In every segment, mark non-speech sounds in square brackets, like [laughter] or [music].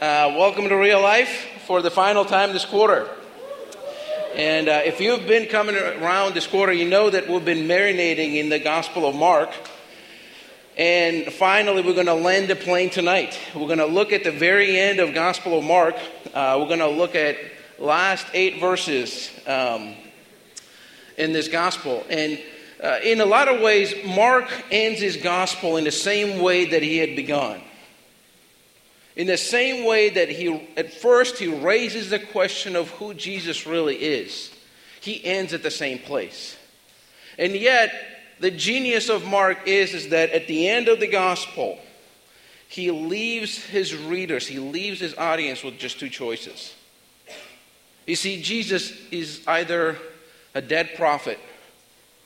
Uh, welcome to Real Life for the final time this quarter. And uh, if you've been coming around this quarter, you know that we've been marinating in the Gospel of Mark. And finally, we're going to land the plane tonight. We're going to look at the very end of Gospel of Mark. Uh, we're going to look at last eight verses um, in this Gospel. And uh, in a lot of ways, Mark ends his Gospel in the same way that he had begun. In the same way that he, at first, he raises the question of who Jesus really is, he ends at the same place. And yet, the genius of Mark is, is that at the end of the gospel, he leaves his readers, he leaves his audience with just two choices. You see, Jesus is either a dead prophet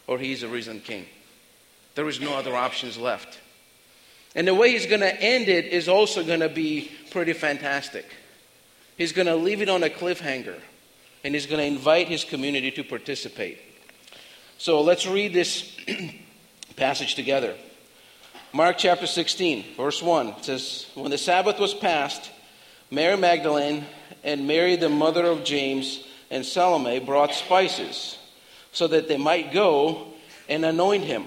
or he's a risen king. There is no other options left. And the way he's going to end it is also going to be pretty fantastic. He's going to leave it on a cliffhanger, and he's going to invite his community to participate. So let's read this [clears throat] passage together. Mark chapter 16, verse 1 says, When the Sabbath was passed, Mary Magdalene and Mary, the mother of James, and Salome brought spices so that they might go and anoint him.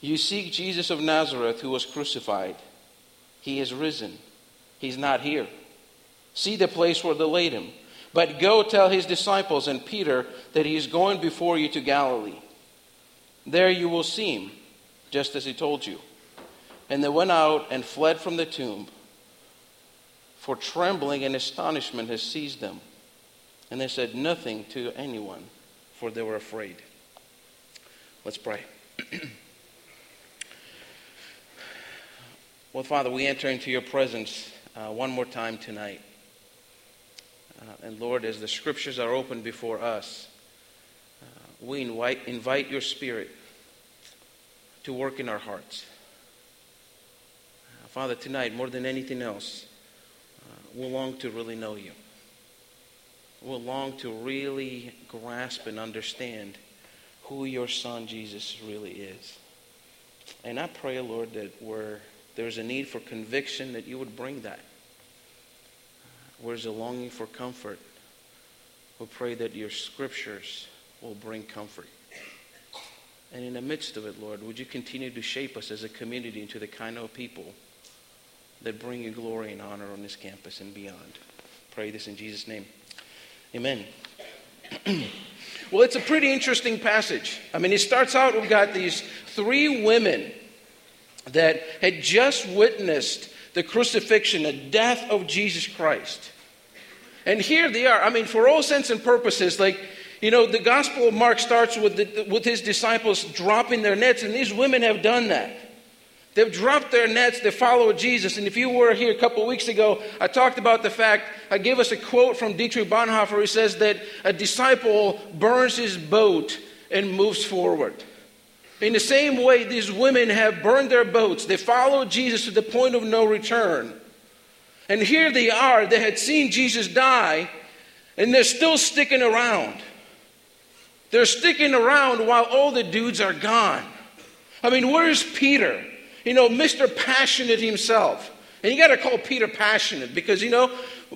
You seek Jesus of Nazareth who was crucified. He is risen. He's not here. See the place where they laid him. But go tell his disciples and Peter that he is going before you to Galilee. There you will see him, just as he told you. And they went out and fled from the tomb, for trembling and astonishment has seized them. And they said nothing to anyone, for they were afraid. Let's pray. [clears throat] Well, Father, we enter into your presence uh, one more time tonight. Uh, and Lord, as the scriptures are open before us, uh, we invite, invite your Spirit to work in our hearts. Uh, Father, tonight, more than anything else, uh, we long to really know you. We long to really grasp and understand who your Son Jesus really is. And I pray, Lord, that we're there's a need for conviction, that you would bring that. Where's a longing for comfort? We pray that your scriptures will bring comfort. And in the midst of it, Lord, would you continue to shape us as a community into the kind of people that bring you glory and honor on this campus and beyond. Pray this in Jesus' name. Amen. [clears throat] well, it's a pretty interesting passage. I mean, it starts out, we've got these three women that had just witnessed the crucifixion, the death of Jesus Christ. And here they are. I mean, for all sense and purposes, like, you know, the Gospel of Mark starts with, the, with his disciples dropping their nets, and these women have done that. They've dropped their nets, they follow Jesus. And if you were here a couple weeks ago, I talked about the fact, I gave us a quote from Dietrich Bonhoeffer who says that a disciple burns his boat and moves forward. In the same way, these women have burned their boats. They followed Jesus to the point of no return. And here they are. They had seen Jesus die, and they're still sticking around. They're sticking around while all the dudes are gone. I mean, where's Peter? You know, Mr. Passionate himself. And you got to call Peter passionate because, you know,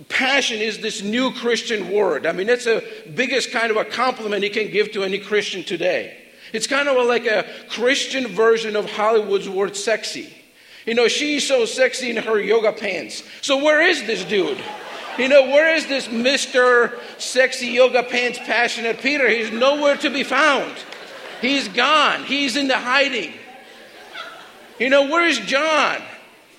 passion is this new Christian word. I mean, that's the biggest kind of a compliment you can give to any Christian today. It's kind of like a Christian version of Hollywood's word sexy. You know, she's so sexy in her yoga pants. So where is this dude? You know, where is this Mr. Sexy Yoga Pants Passionate Peter? He's nowhere to be found. He's gone. He's into hiding. You know, where's John?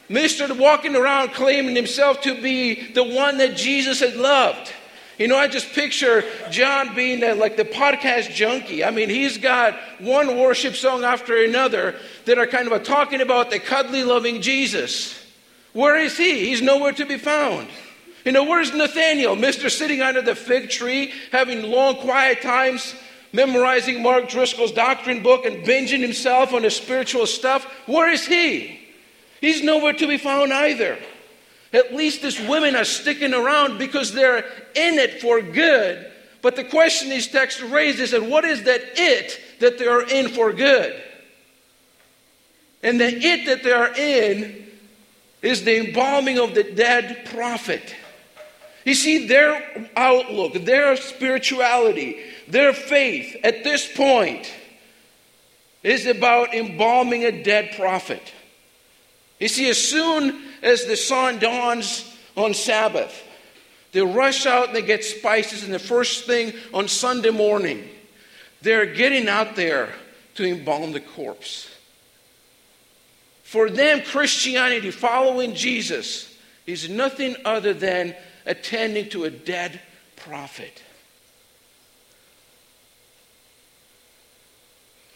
Mr. walking around claiming himself to be the one that Jesus had loved. You know, I just picture John being like the podcast junkie. I mean, he's got one worship song after another that are kind of talking about the cuddly, loving Jesus. Where is he? He's nowhere to be found. You know, where's Nathaniel, Mr. sitting under the fig tree, having long, quiet times, memorizing Mark Driscoll's doctrine book and binging himself on the spiritual stuff? Where is he? He's nowhere to be found either. At least these women are sticking around because they're in it for good. But the question these texts raise is what is that it that they are in for good? And the it that they are in is the embalming of the dead prophet. You see, their outlook, their spirituality, their faith at this point is about embalming a dead prophet. You see, as soon as the sun dawns on Sabbath, they rush out and they get spices, and the first thing on Sunday morning, they're getting out there to embalm the corpse. For them, Christianity, following Jesus, is nothing other than attending to a dead prophet.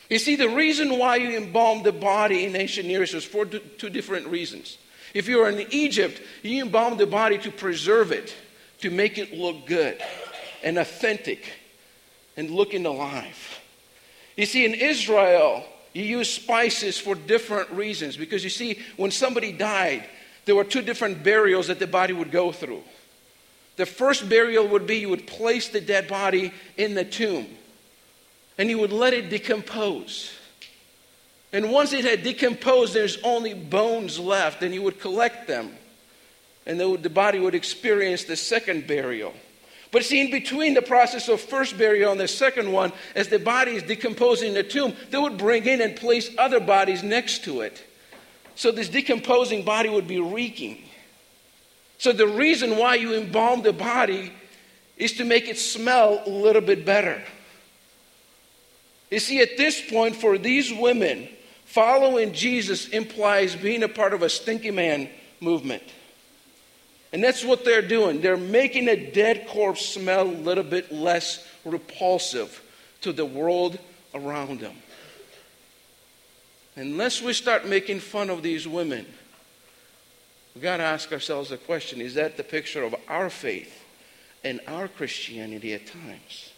You see, the reason why you embalm the body in ancient East was for two different reasons. If you were in Egypt, you embalm the body to preserve it, to make it look good and authentic and looking alive. You see, in Israel, you use spices for different reasons because you see, when somebody died, there were two different burials that the body would go through. The first burial would be you would place the dead body in the tomb and you would let it decompose. And once it had decomposed, there's only bones left, and you would collect them. And the body would experience the second burial. But see, in between the process of first burial and the second one, as the body is decomposing in the tomb, they would bring in and place other bodies next to it. So this decomposing body would be reeking. So, the reason why you embalm the body is to make it smell a little bit better. You see, at this point, for these women, following Jesus implies being a part of a stinky man movement. And that's what they're doing. They're making a dead corpse smell a little bit less repulsive to the world around them. Unless we start making fun of these women, We've got to ask ourselves the question is that the picture of our faith and our Christianity at times?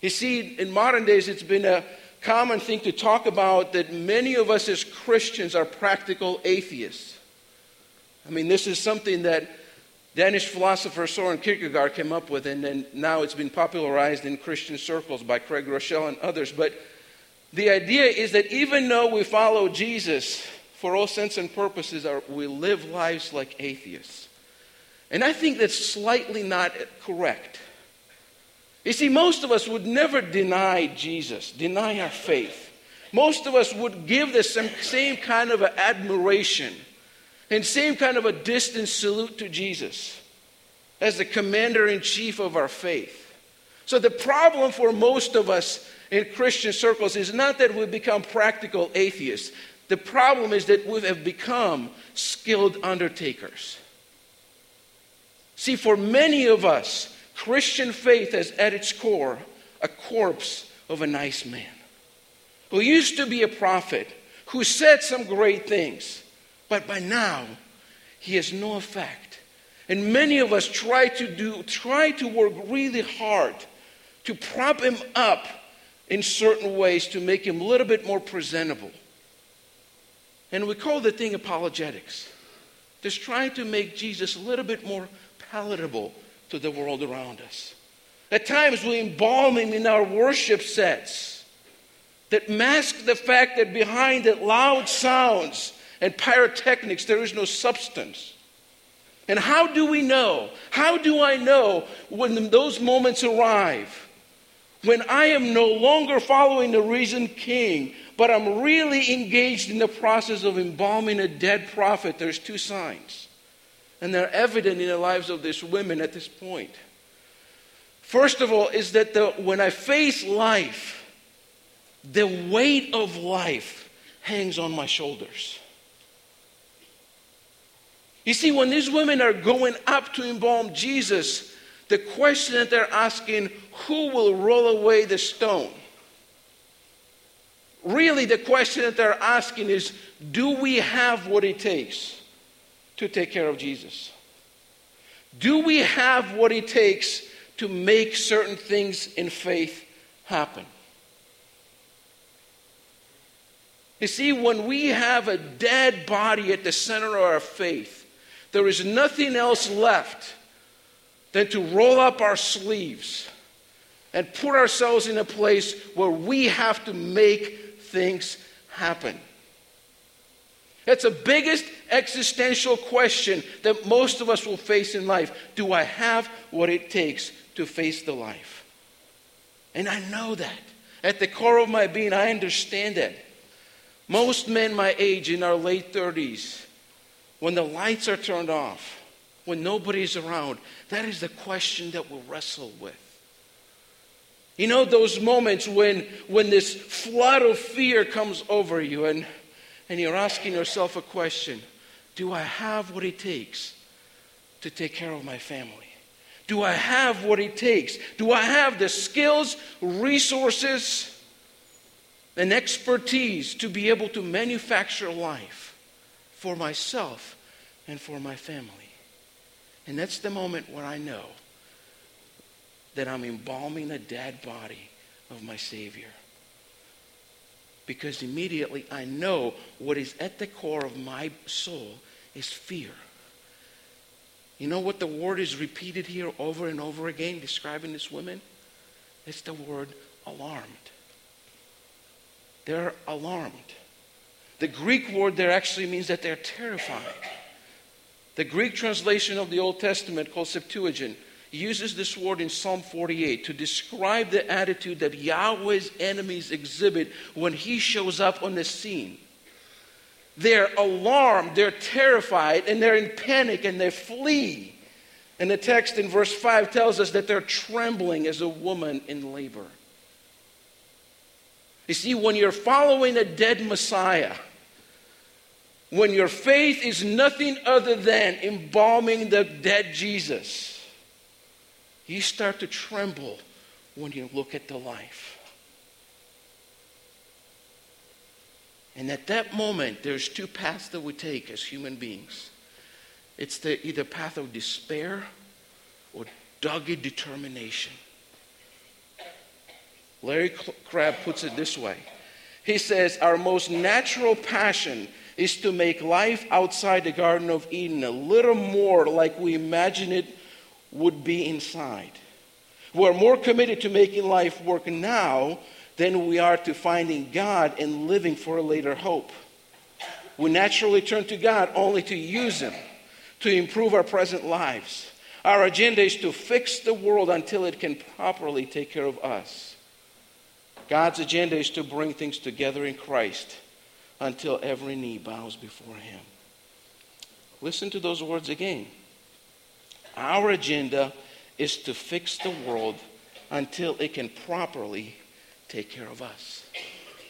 You see, in modern days, it's been a common thing to talk about that many of us as Christians are practical atheists. I mean, this is something that Danish philosopher Soren Kierkegaard came up with, and then now it's been popularized in Christian circles by Craig Groeschel and others. But the idea is that even though we follow Jesus, for all sense and purposes, we live lives like atheists. And I think that's slightly not correct. You see, most of us would never deny Jesus, deny our faith. Most of us would give the same, kind of admiration and same kind of a distant salute to Jesus as the commander in chief of our faith. So, the problem for most of us in Christian circles is not that we become practical atheists. The problem is that we have become skilled undertakers. See, for many of us, Christian faith is at its core a corpse of a nice man who used to be a prophet, who said some great things, but by now he has no effect. And many of us try to do try to work really hard to prop him up in certain ways to make him a little bit more presentable. And we call the thing apologetics. Just trying to make Jesus a little bit more palatable to the world around us. At times we embalm him in our worship sets that mask the fact that behind the loud sounds and pyrotechnics there is no substance. And how do we know? How do I know when those moments arrive? When I am no longer following the risen king, but I'm really engaged in the process of embalming a dead prophet, there's two signs. And they're evident in the lives of these women at this point. First of all, is that the, when I face life, the weight of life hangs on my shoulders. You see, when these women are going up to embalm Jesus, the question that they're asking, who will roll away the stone? Really, the question that they're asking is do we have what it takes? To take care of Jesus? Do we have what it takes to make certain things in faith happen? You see, when we have a dead body at the center of our faith, there is nothing else left than to roll up our sleeves and put ourselves in a place where we have to make things happen. That's the biggest existential question that most of us will face in life. Do I have what it takes to face the life? And I know that. At the core of my being, I understand that. Most men my age in our late 30s, when the lights are turned off, when nobody's around, that is the question that we'll wrestle with. You know, those moments when, when this flood of fear comes over you and, and you're asking yourself a question Do I have what it takes to take care of my family? Do I have what it takes? Do I have the skills, resources, and expertise to be able to manufacture life for myself and for my family? And that's the moment where I know that I'm embalming the dead body of my Savior. Because immediately I know what is at the core of my soul is fear. You know what the word is repeated here over and over again describing this woman? It's the word alarmed. They're alarmed. The Greek word there actually means that they're terrified. The Greek translation of the Old Testament, called Septuagint, uses this word in Psalm 48 to describe the attitude that Yahweh's enemies exhibit when he shows up on the scene. They're alarmed, they're terrified, and they're in panic and they flee. And the text in verse 5 tells us that they're trembling as a woman in labor. You see, when you're following a dead Messiah, when your faith is nothing other than embalming the dead Jesus, you start to tremble when you look at the life. And at that moment, there's two paths that we take as human beings. It's the either path of despair or dogged determination. Larry Crabb puts it this way. He says, Our most natural passion is to make life outside the Garden of Eden a little more like we imagine it would be inside. We're more committed to making life work now than we are to finding God and living for a later hope. We naturally turn to God only to use Him to improve our present lives. Our agenda is to fix the world until it can properly take care of us. God's agenda is to bring things together in Christ until every knee bows before Him. Listen to those words again. Our agenda is to fix the world until it can properly take care of us.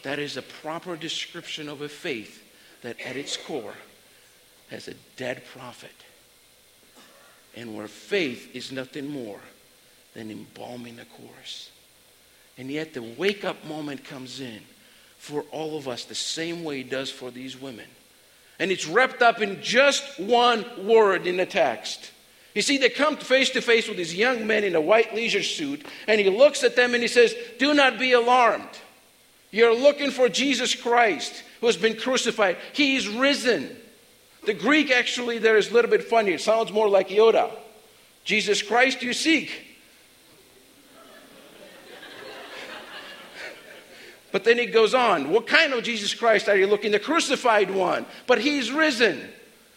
That is a proper description of a faith that at its core has a dead prophet. And where faith is nothing more than embalming the corpse. And yet the wake up moment comes in for all of us the same way it does for these women. And it's wrapped up in just one word in the text you see, they come face to face with these young men in a white leisure suit, and he looks at them and he says, Do not be alarmed. You're looking for Jesus Christ who has been crucified. He's risen. The Greek actually there is a little bit funny. It sounds more like Yoda. Jesus Christ you seek. But then he goes on. What kind of Jesus Christ are you looking? The crucified one. But he's risen.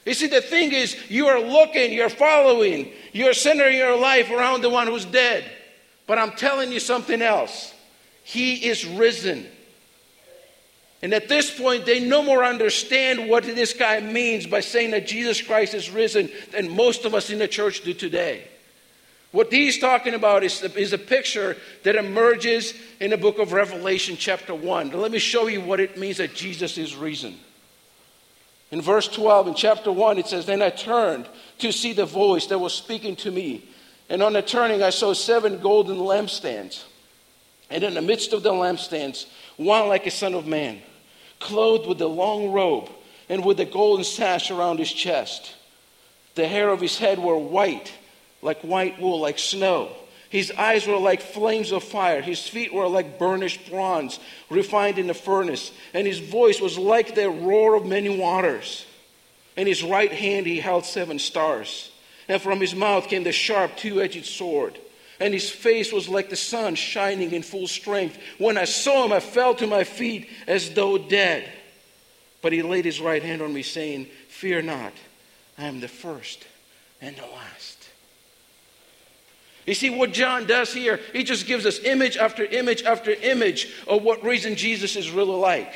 You see, the thing is, you are looking, you're following, you're centering your life around the one who's dead. But I'm telling you something else. He is risen. And at this point, they no more understand what this guy means by saying that Jesus Christ is risen than most of us in the church do today. What he's talking about is, is a picture that emerges in the book of Revelation, chapter 1. Let me show you what it means that Jesus is risen. In verse 12, in chapter 1, it says, Then I turned to see the voice that was speaking to me. And on the turning, I saw seven golden lampstands. And in the midst of the lampstands, one like a son of man, clothed with a long robe and with a golden sash around his chest. The hair of his head were white, like white wool, like snow. His eyes were like flames of fire. His feet were like burnished bronze, refined in the furnace. And his voice was like the roar of many waters. In his right hand he held seven stars. And from his mouth came the sharp two edged sword. And his face was like the sun shining in full strength. When I saw him, I fell to my feet as though dead. But he laid his right hand on me, saying, Fear not, I am the first and the last. You see what John does here? He just gives us image after image after image of what reason Jesus is really like.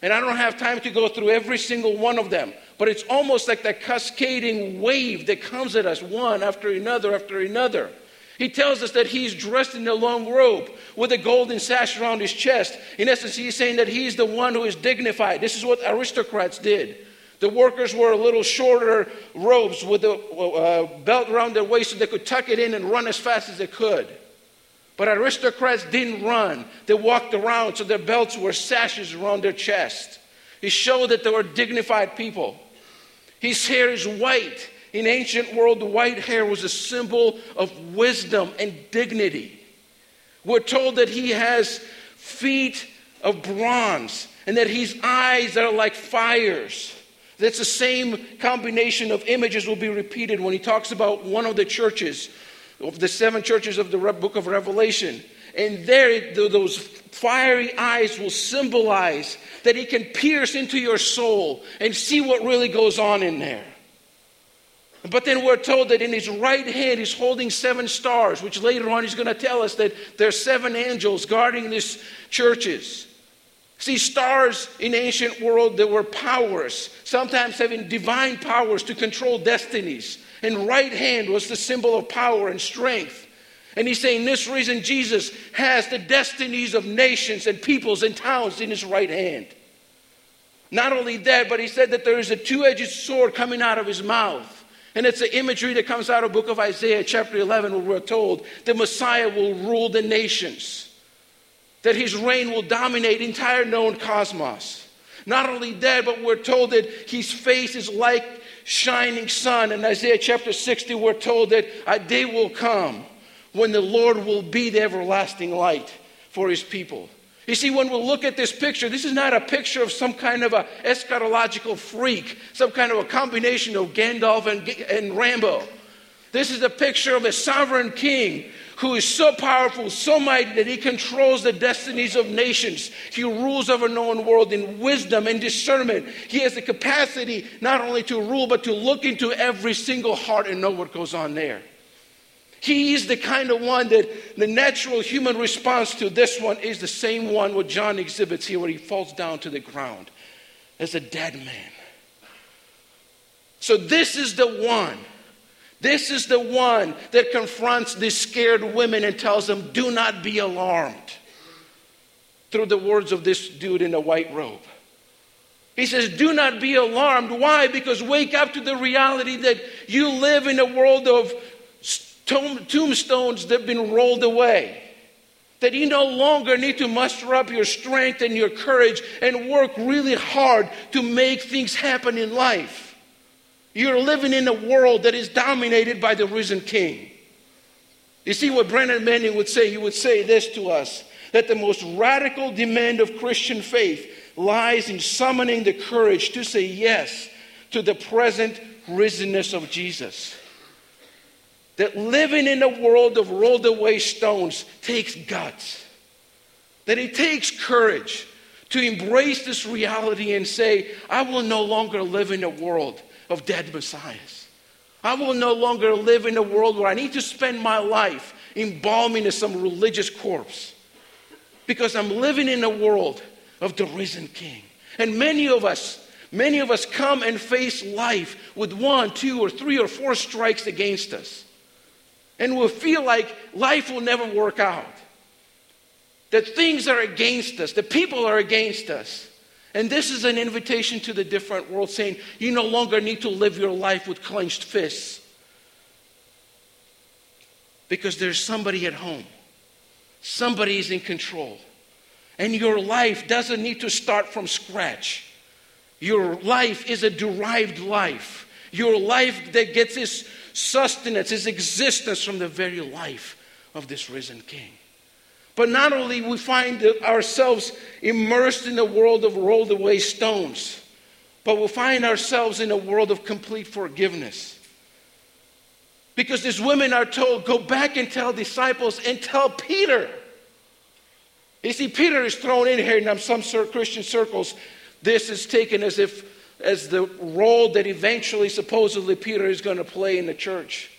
And I don't have time to go through every single one of them, but it's almost like that cascading wave that comes at us one after another after another. He tells us that he's dressed in a long robe with a golden sash around his chest. In essence, he's saying that he's the one who is dignified. This is what aristocrats did. The workers wore a little shorter robes with a uh, belt around their waist so they could tuck it in and run as fast as they could. But aristocrats didn't run. They walked around so their belts were sashes around their chest. He showed that they were dignified people. His hair is white. In ancient world, white hair was a symbol of wisdom and dignity. We're told that he has feet of bronze and that his eyes are like fires. That's the same combination of images will be repeated when he talks about one of the churches, of the seven churches of the book of Revelation. And there, those fiery eyes will symbolize that he can pierce into your soul and see what really goes on in there. But then we're told that in his right hand he's holding seven stars, which later on he's going to tell us that there's seven angels guarding these churches. See, stars in ancient world, they were powers, sometimes having divine powers to control destinies. And right hand was the symbol of power and strength. And he's saying this reason Jesus has the destinies of nations and peoples and towns in his right hand. Not only that, but he said that there is a two edged sword coming out of his mouth. And it's the imagery that comes out of book of Isaiah, chapter 11, where we're told the Messiah will rule the nations that his reign will dominate entire known cosmos. Not only that, but we're told that his face is like shining sun. In Isaiah chapter 60, we're told that a day will come when the Lord will be the everlasting light for his people. You see, when we look at this picture, this is not a picture of some kind of a eschatological freak, some kind of a combination of Gandalf and, and Rambo. This is a picture of a sovereign king who is so powerful, so mighty that he controls the destinies of nations. He rules over known world in wisdom and discernment. He has the capacity not only to rule, but to look into every single heart and know what goes on there. He is the kind of one that the natural human response to this one is the same one what John exhibits here, where he falls down to the ground as a dead man. So, this is the one this is the one that confronts these scared women and tells them, Do not be alarmed, through the words of this dude in a white robe. He says, Do not be alarmed. Why? Because wake up to the reality that you live in a world of tombstones that have been rolled away. That you no longer need to muster up your strength and your courage and work really hard to make things happen in life. You're living in a world that is dominated by the risen king. You see what Brennan Manning would say? He would say this to us that the most radical demand of Christian faith lies in summoning the courage to say yes to the present risenness of Jesus. That living in a world of rolled away stones takes guts. That it takes courage to embrace this reality and say, I will no longer live in a world of dead messiahs. I will no longer live in a world where I need to spend my life embalming some religious corpse because I'm living in a world of the risen king. And many of us, many of us come and face life with one, two, or three, or four strikes against us. And we'll feel like life will never work out. That things are against us, that people are against us. And this is an invitation to the different world saying you no longer need to live your life with clenched fists because there's somebody at home, somebody is in control. And your life doesn't need to start from scratch. Your life is a derived life. Your life that gets its sustenance, its existence from the very life of this risen King. But not only we find ourselves immersed in a world of rolled away stones, but we'll find ourselves in a world of complete forgiveness. Because these women are told, go back and tell disciples and tell Peter. You see, Peter is thrown in here in some Christian circles. This is taken as if as the role that eventually, supposedly, Peter is going to play in the church.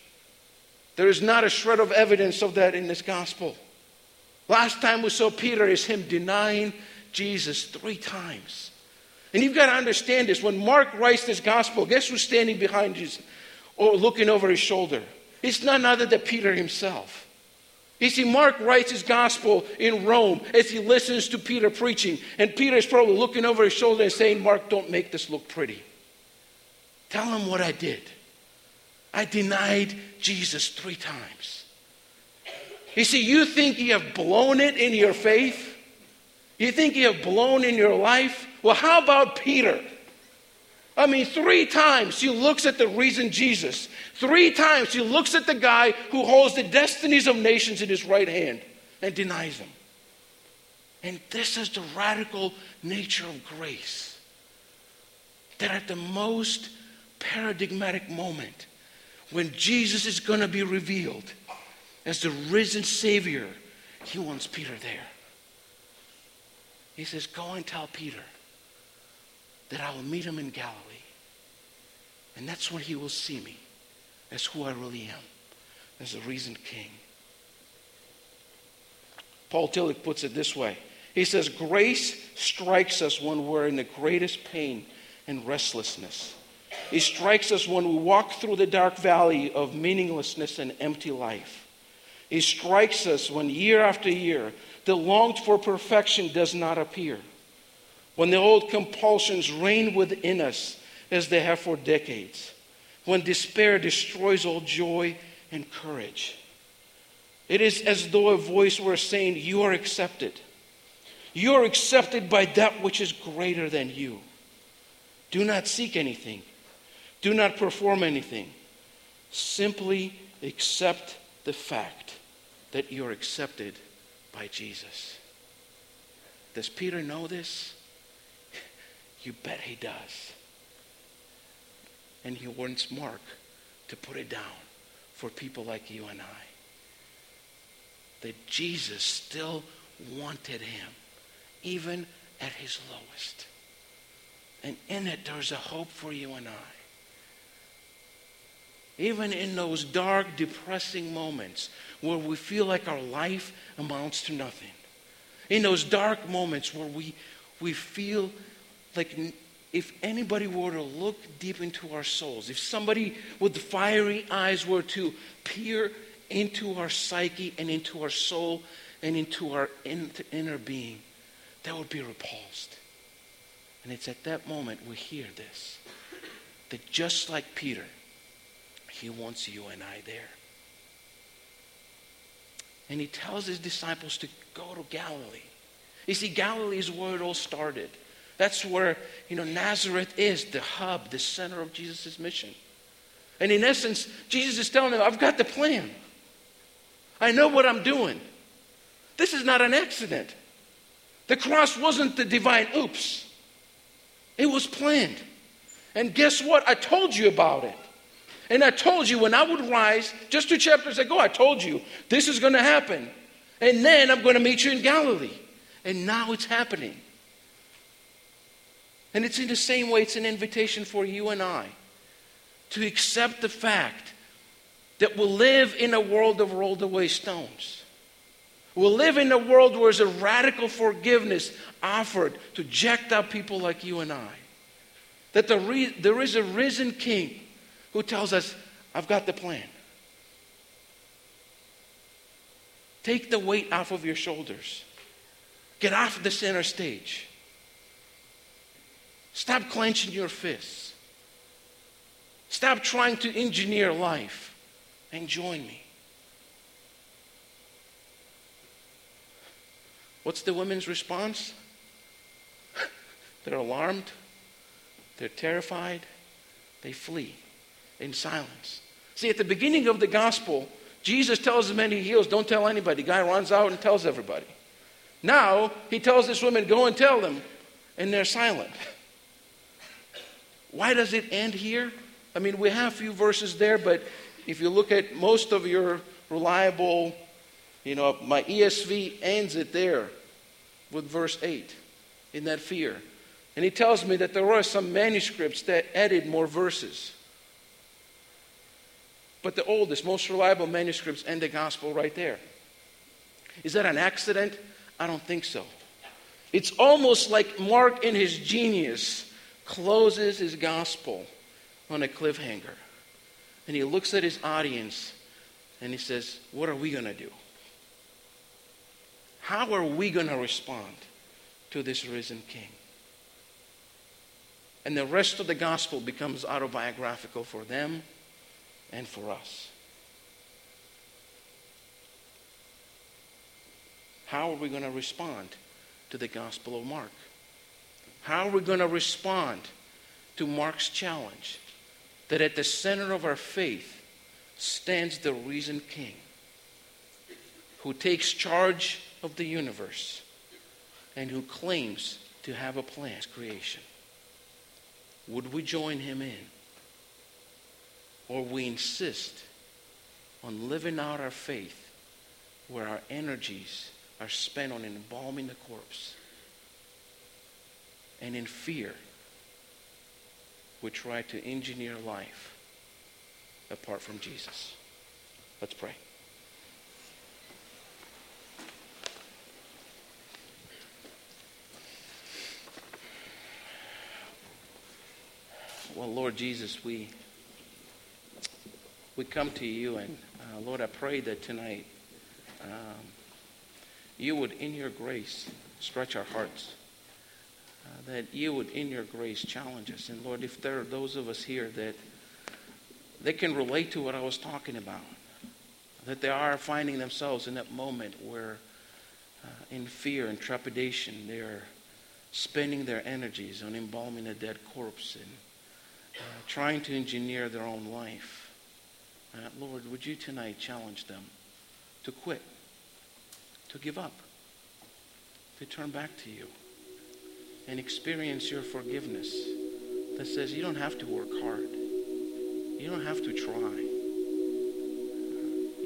There is not a shred of evidence of that in this gospel. Last time we saw Peter is him denying Jesus three times. And you've got to understand this. When Mark writes this gospel, guess who's standing behind Jesus or looking over his shoulder? It's none other than Peter himself. You see, Mark writes his gospel in Rome as he listens to Peter preaching. And Peter is probably looking over his shoulder and saying, Mark, don't make this look pretty. Tell him what I did. I denied Jesus three times. You see, you think you have blown it in your faith? You think you have blown in your life? Well, how about Peter? I mean, three times he looks at the risen Jesus. Three times he looks at the guy who holds the destinies of nations in his right hand and denies them. And this is the radical nature of grace. That at the most paradigmatic moment, when Jesus is going to be revealed as the risen Savior, he wants Peter there. He says, Go and tell Peter that I will meet him in Galilee. And that's where he will see me as who I really am, as a risen king. Paul Tillich puts it this way He says, Grace strikes us when we're in the greatest pain and restlessness. It strikes us when we walk through the dark valley of meaninglessness and empty life. It strikes us when year after year the longed for perfection does not appear. When the old compulsions reign within us as they have for decades. When despair destroys all joy and courage. It is as though a voice were saying, You are accepted. You are accepted by that which is greater than you. Do not seek anything, do not perform anything. Simply accept the fact that you're accepted by Jesus. Does Peter know this? [laughs] You bet he does. And he wants Mark to put it down for people like you and I. That Jesus still wanted him, even at his lowest. And in it, there's a hope for you and I. Even in those dark, depressing moments where we feel like our life amounts to nothing. In those dark moments where we, we feel like if anybody were to look deep into our souls, if somebody with fiery eyes were to peer into our psyche and into our soul and into our inner being, that would be repulsed. And it's at that moment we hear this that just like Peter, he wants you and I there. And he tells his disciples to go to Galilee. You see, Galilee is where it all started. That's where, you know, Nazareth is the hub, the center of Jesus' mission. And in essence, Jesus is telling them, I've got the plan. I know what I'm doing. This is not an accident. The cross wasn't the divine oops, it was planned. And guess what? I told you about it. And I told you when I would rise, just two chapters ago, I told you this is going to happen. And then I'm going to meet you in Galilee. And now it's happening. And it's in the same way, it's an invitation for you and I to accept the fact that we'll live in a world of rolled away stones. We'll live in a world where there's a radical forgiveness offered to jacked up people like you and I. That the re- there is a risen king who tells us, I've got the plan. Take the weight off of your shoulders. Get off the center stage. Stop clenching your fists. Stop trying to engineer life and join me. What's the women's response? [laughs] They're alarmed, they're terrified, they flee. In silence. See, at the beginning of the gospel, Jesus tells the man he heals, don't tell anybody. The guy runs out and tells everybody. Now, he tells this woman, go and tell them, and they're silent. Why does it end here? I mean, we have a few verses there, but if you look at most of your reliable, you know, my ESV ends it there with verse 8 in that fear. And he tells me that there were some manuscripts that added more verses. But the oldest, most reliable manuscripts end the gospel right there. Is that an accident? I don't think so. It's almost like Mark, in his genius, closes his gospel on a cliffhanger. And he looks at his audience and he says, What are we going to do? How are we going to respond to this risen king? And the rest of the gospel becomes autobiographical for them and for us. How are we going to respond to the Gospel of Mark? How are we going to respond to Mark's challenge that at the center of our faith stands the risen King who takes charge of the universe and who claims to have a plan creation? Would we join him in? Or we insist on living out our faith where our energies are spent on embalming the corpse. And in fear, we try to engineer life apart from Jesus. Let's pray. Well, Lord Jesus, we we come to you, and uh, Lord, I pray that tonight um, you would, in your grace, stretch our hearts. Uh, that you would, in your grace, challenge us. And Lord, if there are those of us here that they can relate to what I was talking about, that they are finding themselves in that moment where, uh, in fear and trepidation, they're spending their energies on embalming a dead corpse and uh, trying to engineer their own life. Uh, Lord, would you tonight challenge them to quit, to give up, to turn back to you, and experience your forgiveness that says you don't have to work hard, you don't have to try.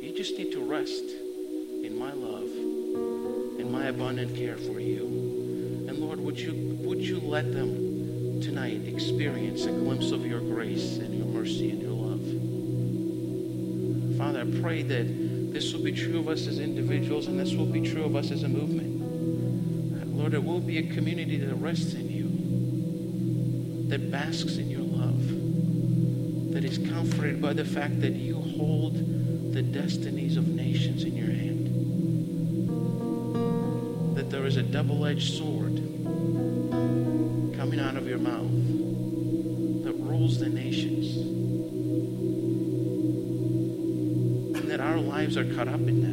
You just need to rest in my love and my abundant care for you. And Lord, would you, would you let them tonight experience a glimpse of your grace and your mercy and your? Father, I pray that this will be true of us as individuals and this will be true of us as a movement. Lord, it will be a community that rests in you, that basks in your love, that is comforted by the fact that you hold the destinies of nations in your hand, that there is a double edged sword coming out of your mouth that rules the nations lives are caught up in